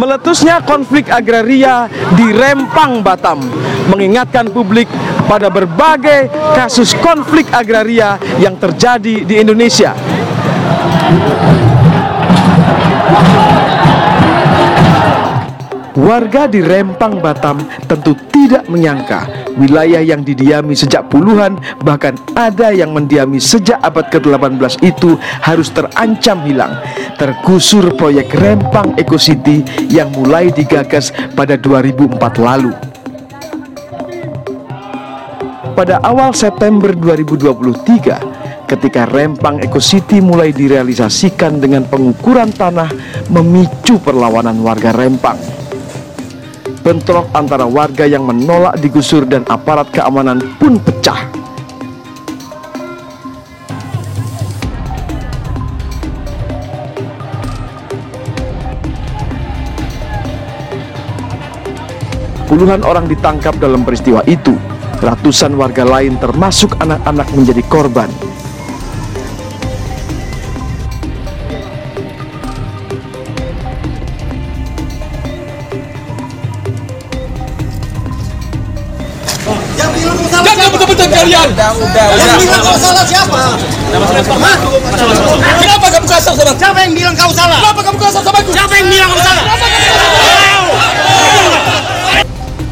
Meletusnya konflik agraria di Rempang, Batam mengingatkan publik pada berbagai kasus konflik agraria yang terjadi di Indonesia. Warga di Rempang, Batam tentu tidak menyangka wilayah yang didiami sejak puluhan bahkan ada yang mendiami sejak abad ke-18 itu harus terancam hilang. Tergusur proyek Rempang Eco City yang mulai digagas pada 2004 lalu. Pada awal September 2023, ketika Rempang Eco City mulai direalisasikan dengan pengukuran tanah memicu perlawanan warga Rempang bentrok antara warga yang menolak digusur dan aparat keamanan pun pecah. Puluhan orang ditangkap dalam peristiwa itu. Ratusan warga lain termasuk anak-anak menjadi korban. Kalian. Udah, udah, udah. Yang bilang kau salah siapa? Kenapa kamu kasar sama Siapa yang bilang kau salah? Kenapa kamu kasar sama aku? Siapa yang bilang kau salah?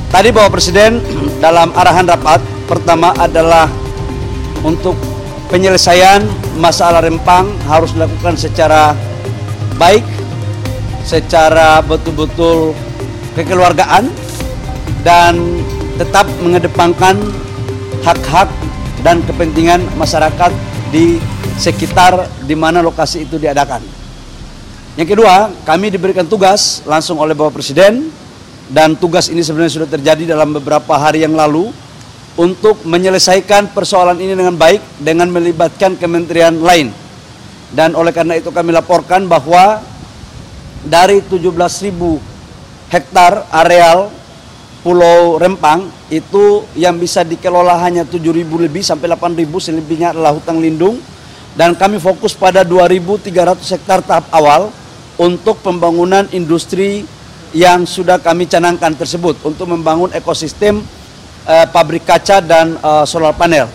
Tadi Bapak Presiden dalam arahan rapat pertama adalah untuk penyelesaian masalah rempang harus dilakukan secara baik, secara betul-betul kekeluargaan dan tetap mengedepankan hak-hak dan kepentingan masyarakat di sekitar di mana lokasi itu diadakan. Yang kedua, kami diberikan tugas langsung oleh Bapak Presiden dan tugas ini sebenarnya sudah terjadi dalam beberapa hari yang lalu untuk menyelesaikan persoalan ini dengan baik dengan melibatkan kementerian lain. Dan oleh karena itu kami laporkan bahwa dari 17.000 hektar areal Pulau Rempang itu yang bisa dikelola hanya 7.000 lebih sampai 8.000 selebihnya adalah hutang lindung dan kami fokus pada 2.300 hektar tahap awal untuk pembangunan industri yang sudah kami canangkan tersebut untuk membangun ekosistem eh, pabrik kaca dan eh, solar panel.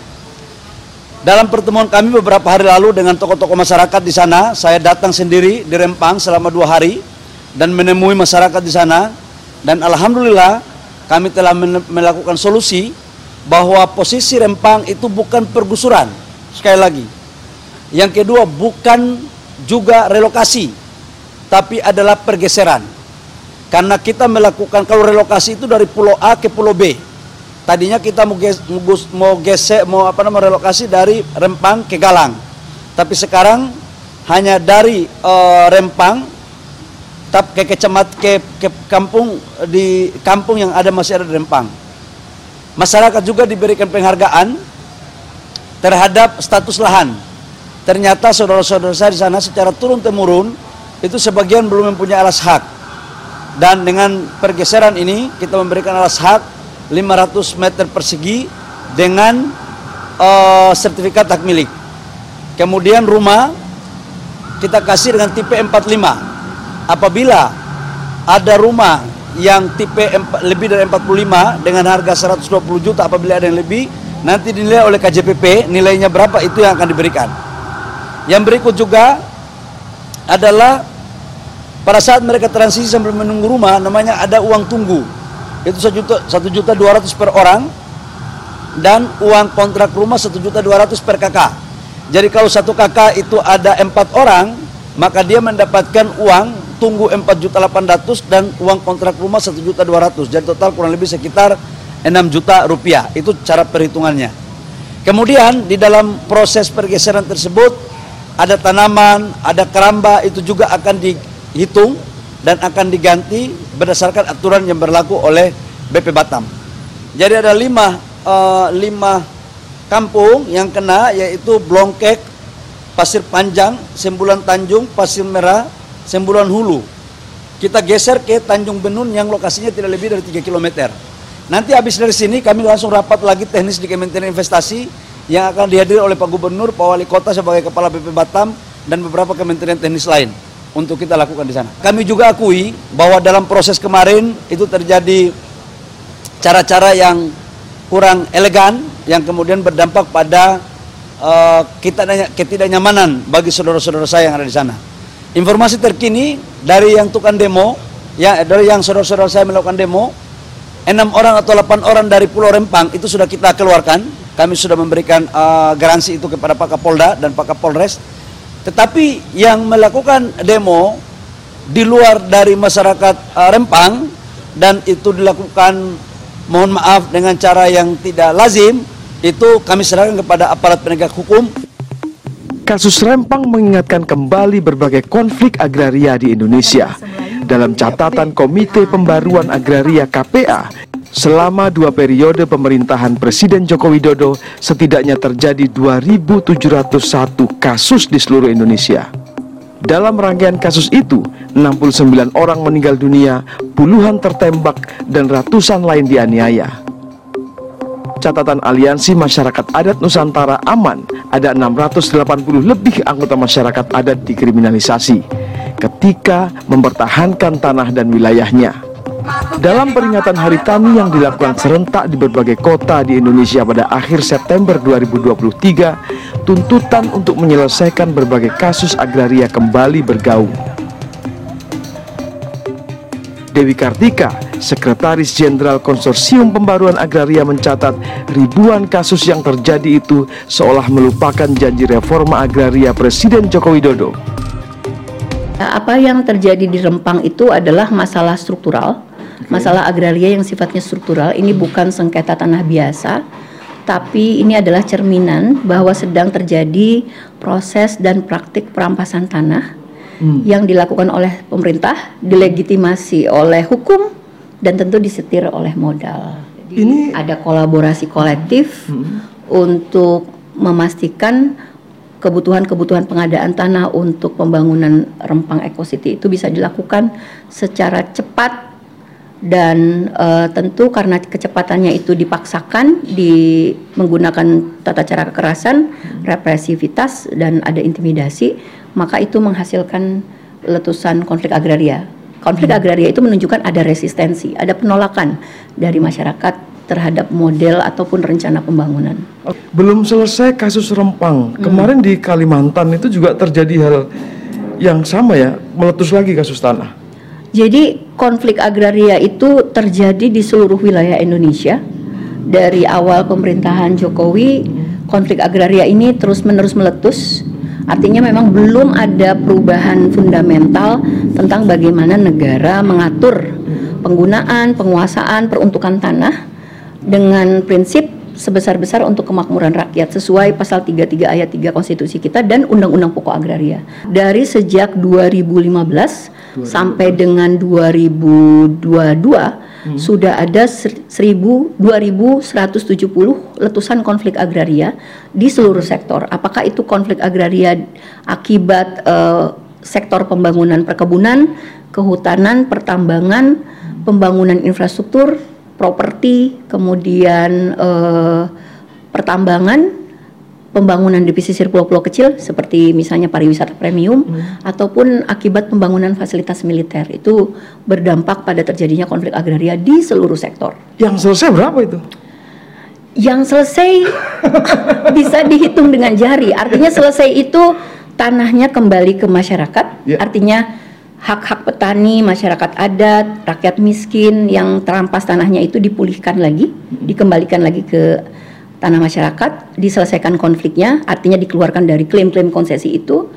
Dalam pertemuan kami beberapa hari lalu dengan tokoh-tokoh masyarakat di sana, saya datang sendiri di Rempang selama dua hari dan menemui masyarakat di sana dan alhamdulillah kami telah melakukan solusi bahwa posisi Rempang itu bukan pergusuran. Sekali lagi. Yang kedua bukan juga relokasi, tapi adalah pergeseran. Karena kita melakukan kalau relokasi itu dari pulau A ke pulau B. Tadinya kita mau mau gesek mau apa namanya relokasi dari Rempang ke Galang. Tapi sekarang hanya dari uh, Rempang tap ke kecamat ke, ke kampung di kampung yang ada masih ada Rempang. Masyarakat juga diberikan penghargaan terhadap status lahan. Ternyata saudara-saudara saya di sana secara turun temurun itu sebagian belum mempunyai alas hak. Dan dengan pergeseran ini kita memberikan alas hak 500 meter persegi dengan uh, sertifikat hak milik. Kemudian rumah kita kasih dengan tipe 45 apabila ada rumah yang tipe lebih dari 45 dengan harga 120 juta apabila ada yang lebih nanti dinilai oleh KJPP nilainya berapa itu yang akan diberikan. Yang berikut juga adalah pada saat mereka transisi sambil menunggu rumah namanya ada uang tunggu. Itu satu juta satu juta dua ratus per orang dan uang kontrak rumah satu juta dua ratus per kakak. Jadi kalau satu kakak itu ada empat orang maka dia mendapatkan uang tunggu 4 juta 800 dan uang kontrak rumah 1 juta 200 jadi total kurang lebih sekitar 6 juta rupiah. Itu cara perhitungannya. Kemudian di dalam proses pergeseran tersebut ada tanaman ada keramba itu juga akan dihitung dan akan diganti berdasarkan aturan yang berlaku oleh BP Batam. Jadi ada lima, uh, lima kampung yang kena yaitu Blongkek, Pasir Panjang, Sembulan Tanjung, Pasir Merah, Sembulan Hulu. Kita geser ke Tanjung Benun yang lokasinya tidak lebih dari 3 km. Nanti habis dari sini kami langsung rapat lagi teknis di Kementerian Investasi yang akan dihadiri oleh Pak Gubernur, Pak Wali Kota sebagai Kepala BP Batam dan beberapa kementerian teknis lain. untuk kita lakukan di sana. Kami juga akui bahwa dalam proses kemarin itu terjadi cara-cara yang kurang elegan yang kemudian berdampak pada uh, ketidaknyamanan bagi saudara-saudara saya yang ada di sana. Informasi terkini dari yang tukang demo, ya dari yang saudara-saudara saya melakukan demo, enam orang atau delapan orang dari Pulau Rempang itu sudah kita keluarkan. Kami sudah memberikan uh, garansi itu kepada Pak Kapolda dan Pak Kapolres tetapi yang melakukan demo di luar dari masyarakat uh, Rempang dan itu dilakukan mohon maaf dengan cara yang tidak lazim itu kami serahkan kepada aparat penegak hukum. Kasus Rempang mengingatkan kembali berbagai konflik agraria di Indonesia. Dalam catatan Komite Pembaruan Agraria KPA, Selama dua periode pemerintahan Presiden Joko Widodo, setidaknya terjadi 2.701 kasus di seluruh Indonesia. Dalam rangkaian kasus itu, 69 orang meninggal dunia, puluhan tertembak, dan ratusan lain dianiaya. Catatan Aliansi Masyarakat Adat Nusantara aman, ada 680 lebih anggota masyarakat adat dikriminalisasi ketika mempertahankan tanah dan wilayahnya. Dalam peringatan Hari Tani yang dilakukan serentak di berbagai kota di Indonesia pada akhir September 2023, tuntutan untuk menyelesaikan berbagai kasus agraria kembali bergaung. Dewi Kartika, Sekretaris Jenderal Konsorsium Pembaruan Agraria mencatat ribuan kasus yang terjadi itu seolah melupakan janji reforma agraria Presiden Joko Widodo. Apa yang terjadi di Rempang itu adalah masalah struktural masalah agraria yang sifatnya struktural ini bukan sengketa tanah biasa tapi ini adalah cerminan bahwa sedang terjadi proses dan praktik perampasan tanah hmm. yang dilakukan oleh pemerintah, dilegitimasi oleh hukum dan tentu disetir oleh modal. Jadi ini ada kolaborasi kolektif hmm. untuk memastikan kebutuhan-kebutuhan pengadaan tanah untuk pembangunan Rempang Eco City itu bisa dilakukan secara cepat dan uh, tentu karena kecepatannya itu dipaksakan di menggunakan tata cara kekerasan, represivitas dan ada intimidasi, maka itu menghasilkan letusan konflik agraria. Konflik hmm. agraria itu menunjukkan ada resistensi, ada penolakan dari masyarakat terhadap model ataupun rencana pembangunan. Belum selesai kasus Rempang. Hmm. Kemarin di Kalimantan itu juga terjadi hal yang sama ya, meletus lagi kasus tanah. Jadi konflik agraria itu terjadi di seluruh wilayah Indonesia. Dari awal pemerintahan Jokowi, konflik agraria ini terus-menerus meletus. Artinya memang belum ada perubahan fundamental tentang bagaimana negara mengatur penggunaan, penguasaan, peruntukan tanah dengan prinsip sebesar-besar untuk kemakmuran rakyat sesuai pasal 33 ayat 3 konstitusi kita dan undang-undang pokok agraria. Dari sejak 2015 2000. sampai dengan 2022 hmm. sudah ada 1000 2170 letusan konflik agraria di seluruh sektor. Apakah itu konflik agraria akibat uh, sektor pembangunan perkebunan, kehutanan, pertambangan, pembangunan infrastruktur, properti, kemudian eh, pertambangan, pembangunan di pesisir pulau-pulau kecil seperti misalnya pariwisata premium hmm. ataupun akibat pembangunan fasilitas militer itu berdampak pada terjadinya konflik agraria di seluruh sektor. Yang selesai berapa itu? Yang selesai bisa dihitung dengan jari. Artinya selesai itu tanahnya kembali ke masyarakat. Yeah. Artinya hak-hak petani, masyarakat adat, rakyat miskin yang terampas tanahnya itu dipulihkan lagi, dikembalikan lagi ke tanah masyarakat, diselesaikan konfliknya, artinya dikeluarkan dari klaim-klaim konsesi itu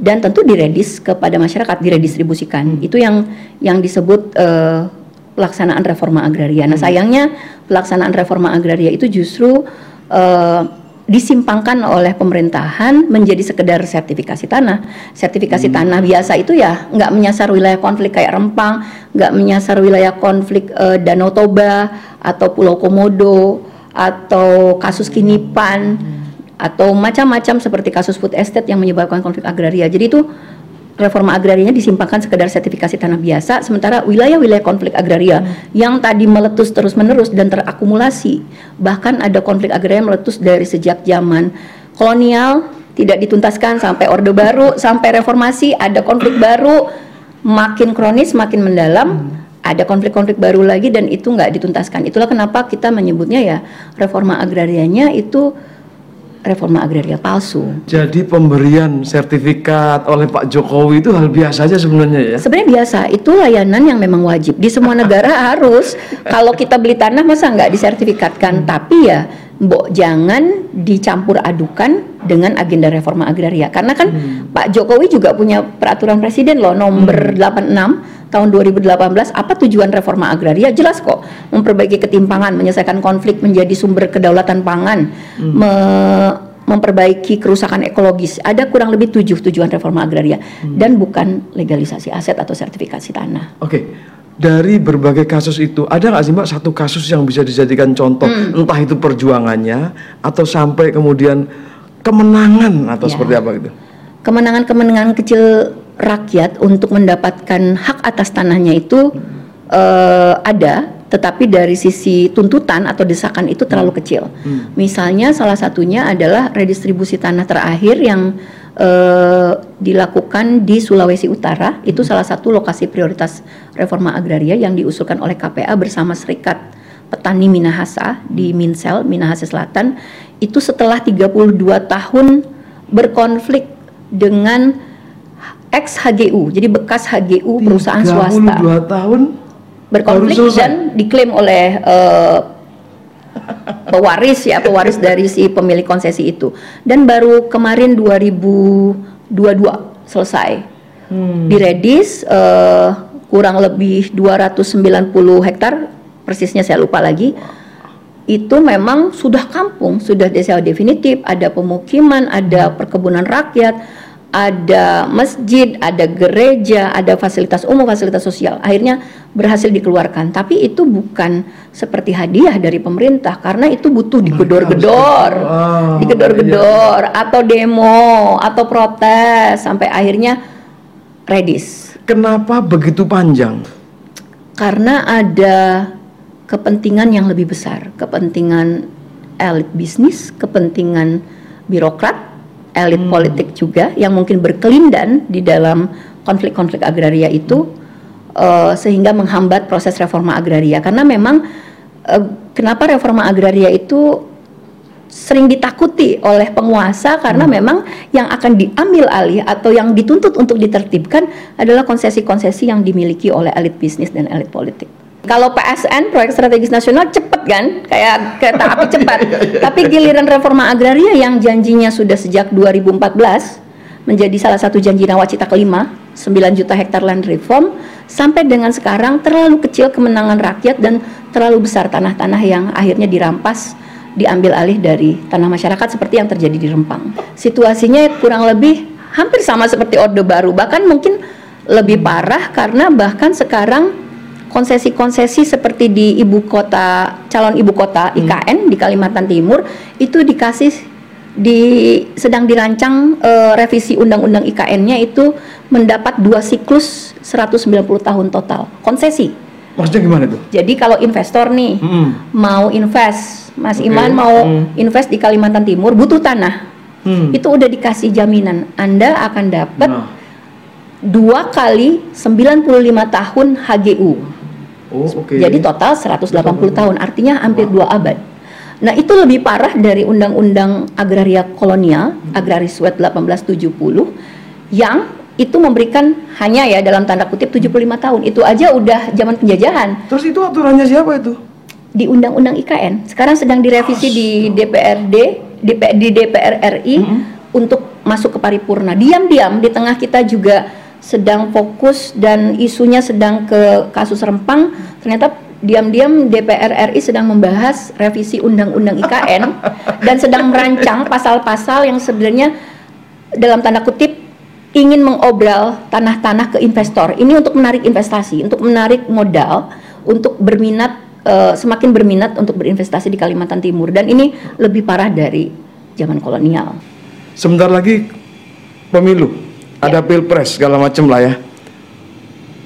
dan tentu diredis kepada masyarakat, diredistribusikan. Itu yang yang disebut uh, pelaksanaan reforma agraria. Nah, sayangnya pelaksanaan reforma agraria itu justru uh, disimpangkan oleh pemerintahan menjadi sekedar sertifikasi tanah. Sertifikasi hmm. tanah biasa itu ya nggak menyasar wilayah konflik kayak Rempang, nggak menyasar wilayah konflik uh, Danau Toba atau Pulau Komodo atau kasus Kinipan atau macam-macam seperti kasus food estate yang menyebabkan konflik agraria. Jadi itu reforma agrarianya disimpangkan sekedar sertifikasi tanah biasa, sementara wilayah-wilayah konflik agraria yang tadi meletus terus-menerus dan terakumulasi, bahkan ada konflik agraria meletus dari sejak zaman kolonial, tidak dituntaskan sampai orde baru, sampai reformasi ada konflik baru, makin kronis, makin mendalam. Ada konflik-konflik baru lagi dan itu nggak dituntaskan. Itulah kenapa kita menyebutnya ya reforma agrarianya itu reforma agraria palsu. Jadi pemberian sertifikat oleh Pak Jokowi itu hal biasa aja sebenarnya ya? Sebenarnya biasa, itu layanan yang memang wajib. Di semua negara harus, kalau kita beli tanah masa nggak disertifikatkan, hmm. tapi ya Mbok jangan dicampur adukan dengan agenda reforma agraria karena kan hmm. Pak Jokowi juga punya peraturan presiden loh nomor hmm. 86 tahun 2018 apa tujuan reforma agraria jelas kok memperbaiki ketimpangan menyelesaikan konflik menjadi sumber kedaulatan pangan hmm. me memperbaiki kerusakan ekologis ada kurang lebih tujuh tujuan reforma agraria hmm. dan bukan legalisasi aset atau sertifikasi tanah. Oke. Okay dari berbagai kasus itu ada nggak sih mbak satu kasus yang bisa dijadikan contoh hmm. entah itu perjuangannya atau sampai kemudian kemenangan atau ya. seperti apa gitu kemenangan-kemenangan kecil rakyat untuk mendapatkan hak atas tanahnya itu hmm. uh, ada tetapi dari sisi tuntutan atau desakan itu terlalu hmm. kecil hmm. misalnya salah satunya adalah redistribusi tanah terakhir yang uh, dilakukan di Sulawesi Utara itu salah satu lokasi prioritas reforma agraria yang diusulkan oleh KPA bersama Serikat Petani Minahasa di Minsel Minahasa Selatan. Itu setelah 32 tahun berkonflik dengan ex HGU jadi bekas HGU perusahaan swasta. 32 tahun berkonflik dan diklaim oleh uh, pewaris ya pewaris dari si pemilik konsesi itu. Dan baru kemarin 2022 selesai. Hmm. diredis uh, kurang lebih 290 hektar persisnya saya lupa lagi itu memang sudah kampung sudah desa definitif ada pemukiman ada perkebunan rakyat ada masjid, ada gereja, ada fasilitas umum, fasilitas sosial. Akhirnya berhasil dikeluarkan. Tapi itu bukan seperti hadiah dari pemerintah karena itu butuh digedor-gedor, oh, digedor-gedor iya. atau demo atau protes sampai akhirnya redis. Kenapa begitu panjang? Karena ada kepentingan yang lebih besar, kepentingan elit bisnis, kepentingan birokrat elit hmm. politik juga yang mungkin berkelindan di dalam konflik-konflik agraria itu uh, sehingga menghambat proses reforma agraria karena memang uh, kenapa reforma agraria itu sering ditakuti oleh penguasa karena hmm. memang yang akan diambil alih atau yang dituntut untuk ditertibkan adalah konsesi-konsesi yang dimiliki oleh elit bisnis dan elit politik. Kalau PSN proyek strategis nasional cepet kan, kayak kereta api cepat. Iya, iya. Tapi giliran reforma agraria yang janjinya sudah sejak 2014 menjadi salah satu janji nawacita kelima, 9 juta hektar land reform, sampai dengan sekarang terlalu kecil kemenangan rakyat dan terlalu besar tanah-tanah yang akhirnya dirampas diambil alih dari tanah masyarakat seperti yang terjadi di Rempang. Situasinya kurang lebih hampir sama seperti Orde Baru, bahkan mungkin lebih parah karena bahkan sekarang konsesi-konsesi seperti di ibu kota calon ibu kota IKN hmm. di Kalimantan Timur itu dikasih di sedang dirancang uh, revisi undang-undang IKN-nya itu mendapat dua siklus 190 tahun total konsesi. Maksudnya gimana tuh? Jadi kalau investor nih hmm. mau invest, Mas okay. Iman mau hmm. invest di Kalimantan Timur butuh tanah. Hmm. Itu udah dikasih jaminan Anda akan dapat nah. dua kali 95 tahun HGU. Oh, okay. Jadi total 180 tahun, artinya hampir dua abad. Nah, itu lebih parah dari Undang-Undang Agraria Kolonial, hmm. Agraris Wet 1870 yang itu memberikan hanya ya dalam tanda kutip 75 tahun. Itu aja udah zaman penjajahan. Terus itu aturannya siapa itu? Di Undang-Undang IKN. Sekarang sedang direvisi oh, di DPRD, DP, di DPR RI -hmm. untuk masuk ke paripurna. Diam-diam di tengah kita juga sedang fokus dan isunya sedang ke kasus Rempang, ternyata diam-diam DPR RI sedang membahas revisi undang-undang IKN dan sedang merancang pasal-pasal yang sebenarnya dalam tanda kutip ingin mengobral tanah-tanah ke investor. Ini untuk menarik investasi, untuk menarik modal, untuk berminat uh, semakin berminat untuk berinvestasi di Kalimantan Timur dan ini lebih parah dari zaman kolonial. Sebentar lagi pemilu ada pilpres segala macam lah ya